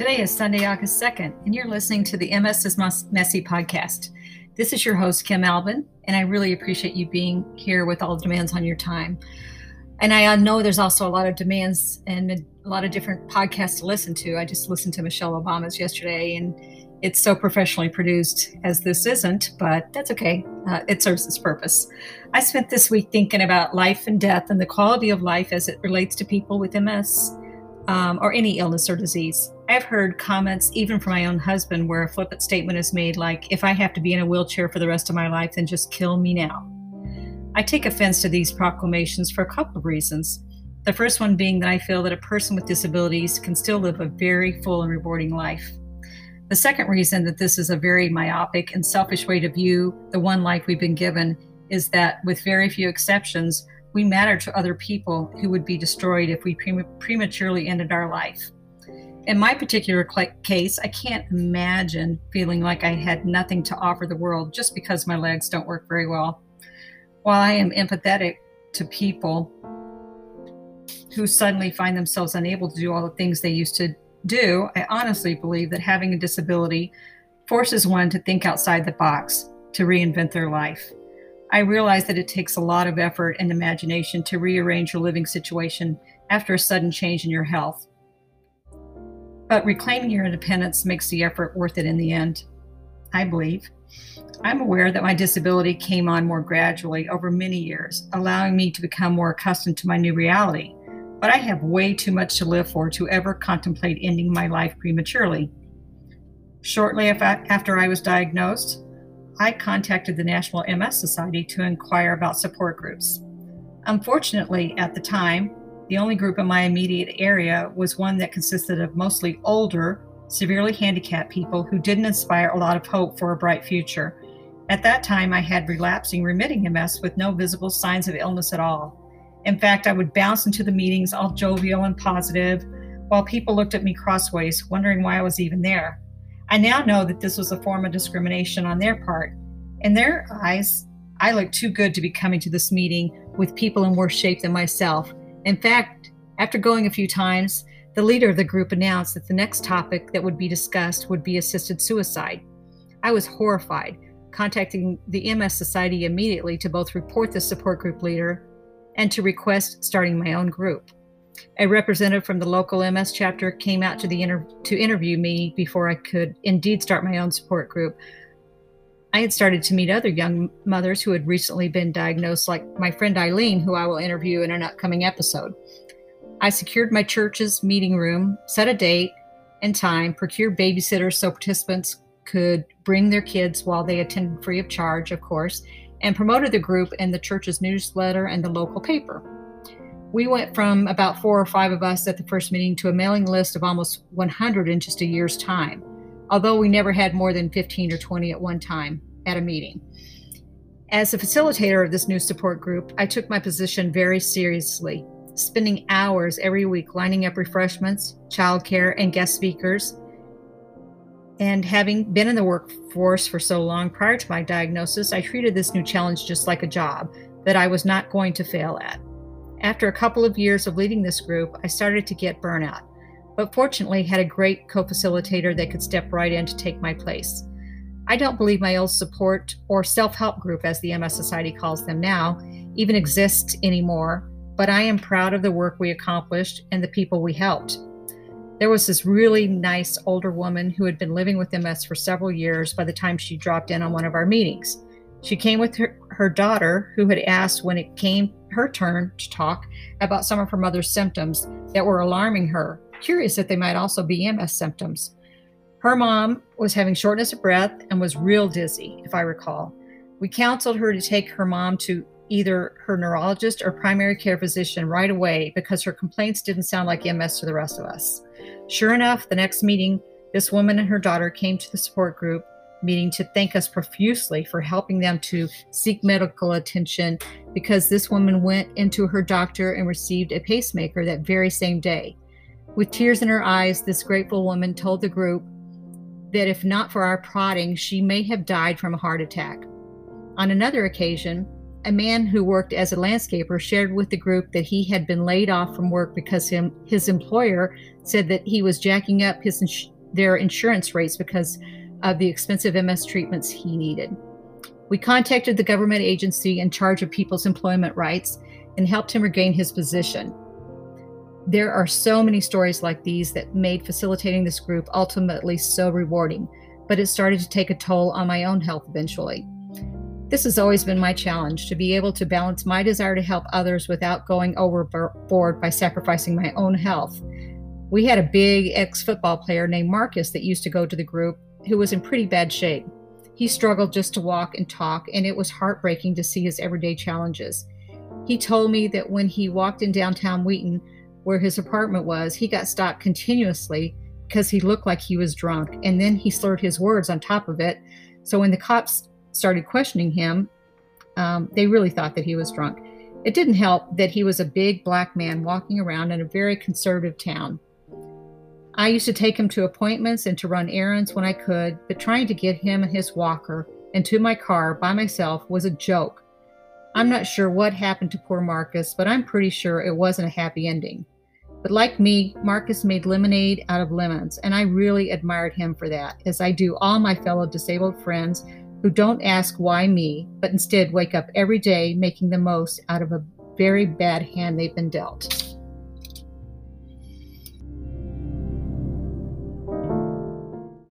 Today is Sunday, August 2nd, and you're listening to the MS is Messy podcast. This is your host, Kim Albin, and I really appreciate you being here with all the demands on your time. And I know there's also a lot of demands and a lot of different podcasts to listen to. I just listened to Michelle Obama's yesterday, and it's so professionally produced as this isn't, but that's okay. Uh, it serves its purpose. I spent this week thinking about life and death and the quality of life as it relates to people with MS um, or any illness or disease. I've heard comments, even from my own husband, where a flippant statement is made like, if I have to be in a wheelchair for the rest of my life, then just kill me now. I take offense to these proclamations for a couple of reasons. The first one being that I feel that a person with disabilities can still live a very full and rewarding life. The second reason that this is a very myopic and selfish way to view the one life we've been given is that, with very few exceptions, we matter to other people who would be destroyed if we prematurely ended our life. In my particular case, I can't imagine feeling like I had nothing to offer the world just because my legs don't work very well. While I am empathetic to people who suddenly find themselves unable to do all the things they used to do, I honestly believe that having a disability forces one to think outside the box, to reinvent their life. I realize that it takes a lot of effort and imagination to rearrange your living situation after a sudden change in your health. But reclaiming your independence makes the effort worth it in the end, I believe. I'm aware that my disability came on more gradually over many years, allowing me to become more accustomed to my new reality. But I have way too much to live for to ever contemplate ending my life prematurely. Shortly after I was diagnosed, I contacted the National MS Society to inquire about support groups. Unfortunately, at the time, the only group in my immediate area was one that consisted of mostly older, severely handicapped people who didn't inspire a lot of hope for a bright future. At that time, I had relapsing remitting MS with no visible signs of illness at all. In fact, I would bounce into the meetings all jovial and positive, while people looked at me crossways, wondering why I was even there. I now know that this was a form of discrimination on their part. In their eyes, I looked too good to be coming to this meeting with people in worse shape than myself. In fact, after going a few times, the leader of the group announced that the next topic that would be discussed would be assisted suicide. I was horrified, contacting the MS Society immediately to both report the support group leader and to request starting my own group. A representative from the local MS chapter came out to the inter- to interview me before I could indeed start my own support group. I had started to meet other young mothers who had recently been diagnosed, like my friend Eileen, who I will interview in an upcoming episode. I secured my church's meeting room, set a date and time, procured babysitters so participants could bring their kids while they attended free of charge, of course, and promoted the group in the church's newsletter and the local paper. We went from about four or five of us at the first meeting to a mailing list of almost 100 in just a year's time, although we never had more than 15 or 20 at one time at a meeting. As a facilitator of this new support group, I took my position very seriously, spending hours every week lining up refreshments, childcare, and guest speakers. And having been in the workforce for so long prior to my diagnosis, I treated this new challenge just like a job that I was not going to fail at. After a couple of years of leading this group, I started to get burnout, but fortunately had a great co facilitator that could step right in to take my place. I don't believe my old support or self help group, as the MS Society calls them now, even exists anymore, but I am proud of the work we accomplished and the people we helped. There was this really nice older woman who had been living with MS for several years by the time she dropped in on one of our meetings. She came with her, her daughter, who had asked when it came her turn to talk about some of her mother's symptoms that were alarming her, curious that they might also be MS symptoms. Her mom was having shortness of breath and was real dizzy, if I recall. We counseled her to take her mom to either her neurologist or primary care physician right away because her complaints didn't sound like MS to the rest of us. Sure enough, the next meeting, this woman and her daughter came to the support group meeting to thank us profusely for helping them to seek medical attention because this woman went into her doctor and received a pacemaker that very same day. With tears in her eyes, this grateful woman told the group that if not for our prodding, she may have died from a heart attack. On another occasion, a man who worked as a landscaper shared with the group that he had been laid off from work because him, his employer said that he was jacking up his ins- their insurance rates because of the expensive MS treatments he needed. We contacted the government agency in charge of people's employment rights and helped him regain his position. There are so many stories like these that made facilitating this group ultimately so rewarding, but it started to take a toll on my own health eventually. This has always been my challenge to be able to balance my desire to help others without going overboard by sacrificing my own health. We had a big ex football player named Marcus that used to go to the group who was in pretty bad shape. He struggled just to walk and talk, and it was heartbreaking to see his everyday challenges. He told me that when he walked in downtown Wheaton, where his apartment was, he got stopped continuously because he looked like he was drunk, and then he slurred his words on top of it. So when the cops started questioning him, um, they really thought that he was drunk. It didn't help that he was a big black man walking around in a very conservative town. I used to take him to appointments and to run errands when I could, but trying to get him and his walker into my car by myself was a joke. I'm not sure what happened to poor Marcus, but I'm pretty sure it wasn't a happy ending. But like me, Marcus made lemonade out of lemons, and I really admired him for that, as I do all my fellow disabled friends who don't ask why me, but instead wake up every day making the most out of a very bad hand they've been dealt.